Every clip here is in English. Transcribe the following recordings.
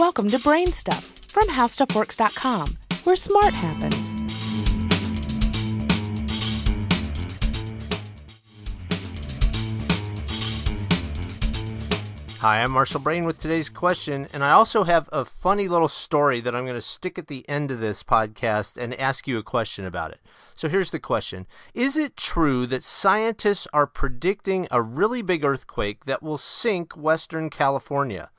Welcome to Brain Stuff from HowStuffWorks.com, where smart happens. Hi, I'm Marshall Brain with today's question, and I also have a funny little story that I'm going to stick at the end of this podcast and ask you a question about it. So here's the question Is it true that scientists are predicting a really big earthquake that will sink Western California?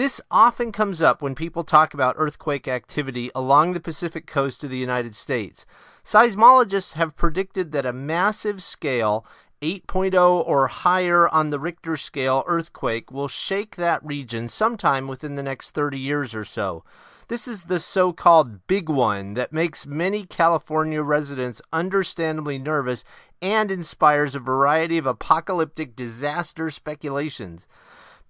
This often comes up when people talk about earthquake activity along the Pacific coast of the United States. Seismologists have predicted that a massive scale 8.0 or higher on the Richter scale earthquake will shake that region sometime within the next 30 years or so. This is the so called big one that makes many California residents understandably nervous and inspires a variety of apocalyptic disaster speculations.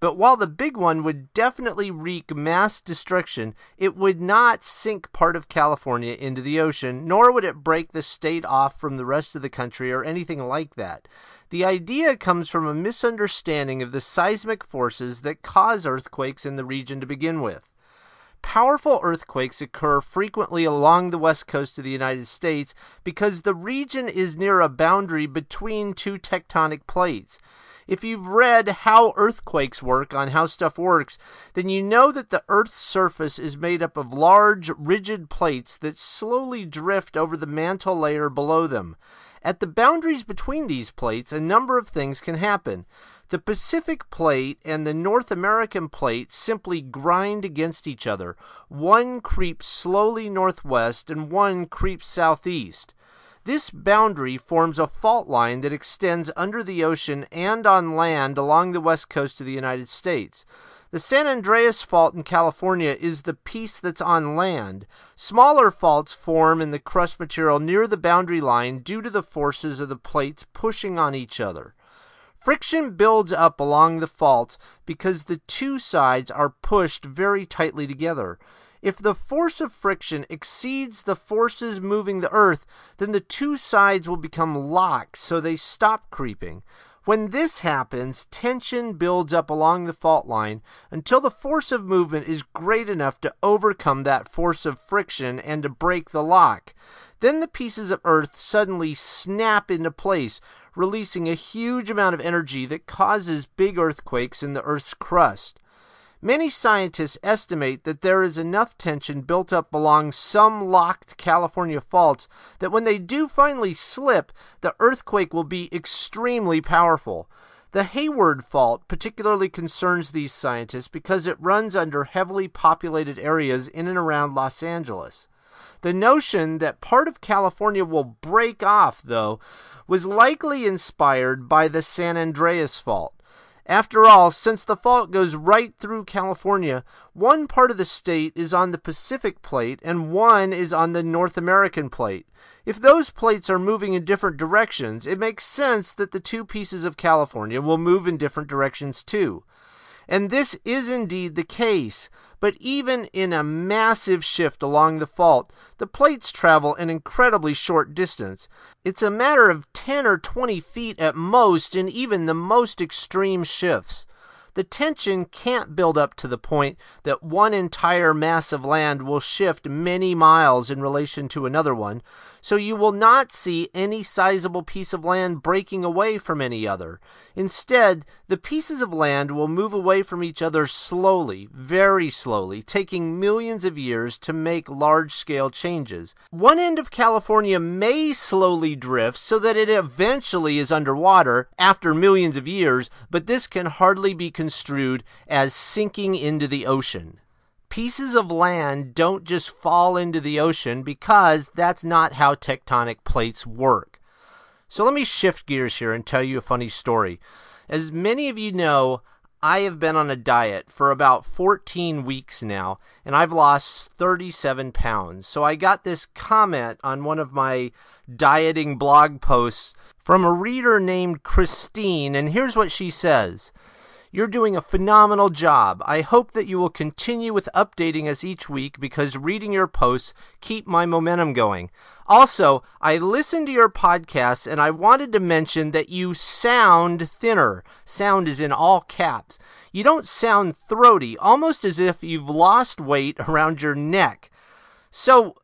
But while the big one would definitely wreak mass destruction, it would not sink part of California into the ocean, nor would it break the state off from the rest of the country or anything like that. The idea comes from a misunderstanding of the seismic forces that cause earthquakes in the region to begin with. Powerful earthquakes occur frequently along the west coast of the United States because the region is near a boundary between two tectonic plates. If you've read How Earthquakes Work on How Stuff Works, then you know that the Earth's surface is made up of large, rigid plates that slowly drift over the mantle layer below them. At the boundaries between these plates, a number of things can happen. The Pacific plate and the North American plate simply grind against each other. One creeps slowly northwest and one creeps southeast. This boundary forms a fault line that extends under the ocean and on land along the west coast of the United States. The San Andreas Fault in California is the piece that's on land. Smaller faults form in the crust material near the boundary line due to the forces of the plates pushing on each other. Friction builds up along the fault because the two sides are pushed very tightly together. If the force of friction exceeds the forces moving the Earth, then the two sides will become locked so they stop creeping. When this happens, tension builds up along the fault line until the force of movement is great enough to overcome that force of friction and to break the lock. Then the pieces of Earth suddenly snap into place, releasing a huge amount of energy that causes big earthquakes in the Earth's crust. Many scientists estimate that there is enough tension built up along some locked California faults that when they do finally slip, the earthquake will be extremely powerful. The Hayward Fault particularly concerns these scientists because it runs under heavily populated areas in and around Los Angeles. The notion that part of California will break off, though, was likely inspired by the San Andreas Fault. After all, since the fault goes right through California, one part of the state is on the Pacific plate and one is on the North American plate. If those plates are moving in different directions, it makes sense that the two pieces of California will move in different directions too. And this is indeed the case. But even in a massive shift along the fault, the plates travel an incredibly short distance. It's a matter of 10 or 20 feet at most in even the most extreme shifts the tension can't build up to the point that one entire mass of land will shift many miles in relation to another one, so you will not see any sizable piece of land breaking away from any other. Instead, the pieces of land will move away from each other slowly, very slowly, taking millions of years to make large scale changes. One end of California may slowly drift so that it eventually is underwater after millions of years, but this can hardly be construed as sinking into the ocean. Pieces of land don't just fall into the ocean because that's not how tectonic plates work. So let me shift gears here and tell you a funny story. As many of you know, I have been on a diet for about 14 weeks now, and I've lost 37 pounds. So I got this comment on one of my dieting blog posts from a reader named Christine, and here's what she says You're doing a phenomenal job. I hope that you will continue with updating us each week because reading your posts keep my momentum going. Also, I listened to your podcast and I wanted to mention that you sound thinner. Sound is in all caps. You don't sound throaty, almost as if you've lost weight around your neck. So,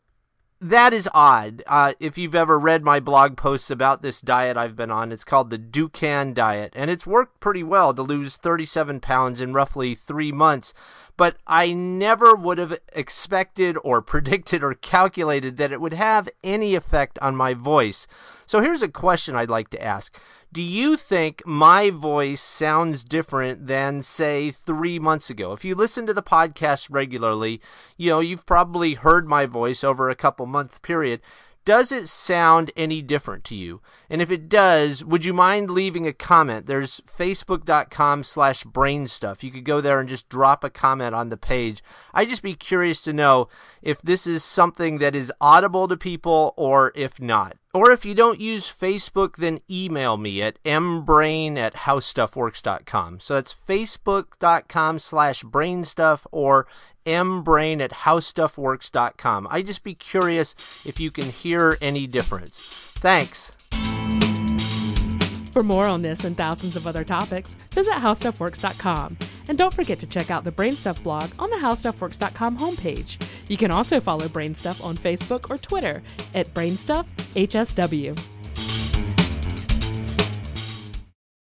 that is odd. Uh, if you've ever read my blog posts about this diet I've been on, it's called the Dukan diet, and it's worked pretty well to lose 37 pounds in roughly three months. But I never would have expected or predicted or calculated that it would have any effect on my voice. So here's a question I'd like to ask do you think my voice sounds different than, say, three months ago? If you listen to the podcast regularly, you know, you've probably heard my voice over a couple month period. Does it sound any different to you? And if it does, would you mind leaving a comment? There's facebook.com slash brainstuff. You could go there and just drop a comment on the page. I'd just be curious to know if this is something that is audible to people or if not. Or if you don't use Facebook, then email me at mbrain at howstuffworks.com. So that's facebook.com slash brainstuff or mbrain at howstuffworks.com. I'd just be curious if you can hear any difference. Thanks. For more on this and thousands of other topics, visit howstuffworks.com. And don't forget to check out the Brainstuff blog on the howstuffworks.com homepage. You can also follow Brainstuff on Facebook or Twitter at BrainstuffHSW.